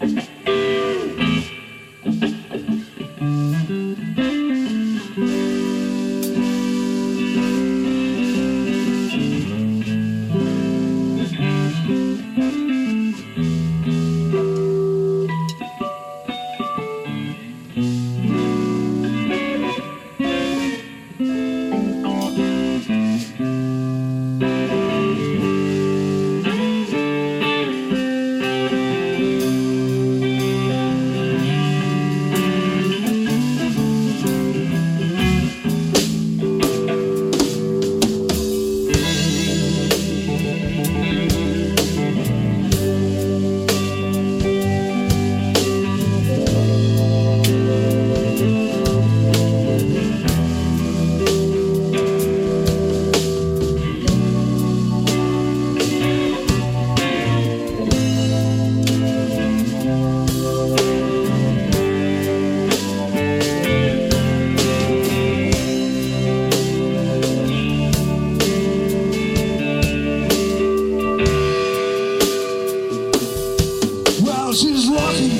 Well, she's walking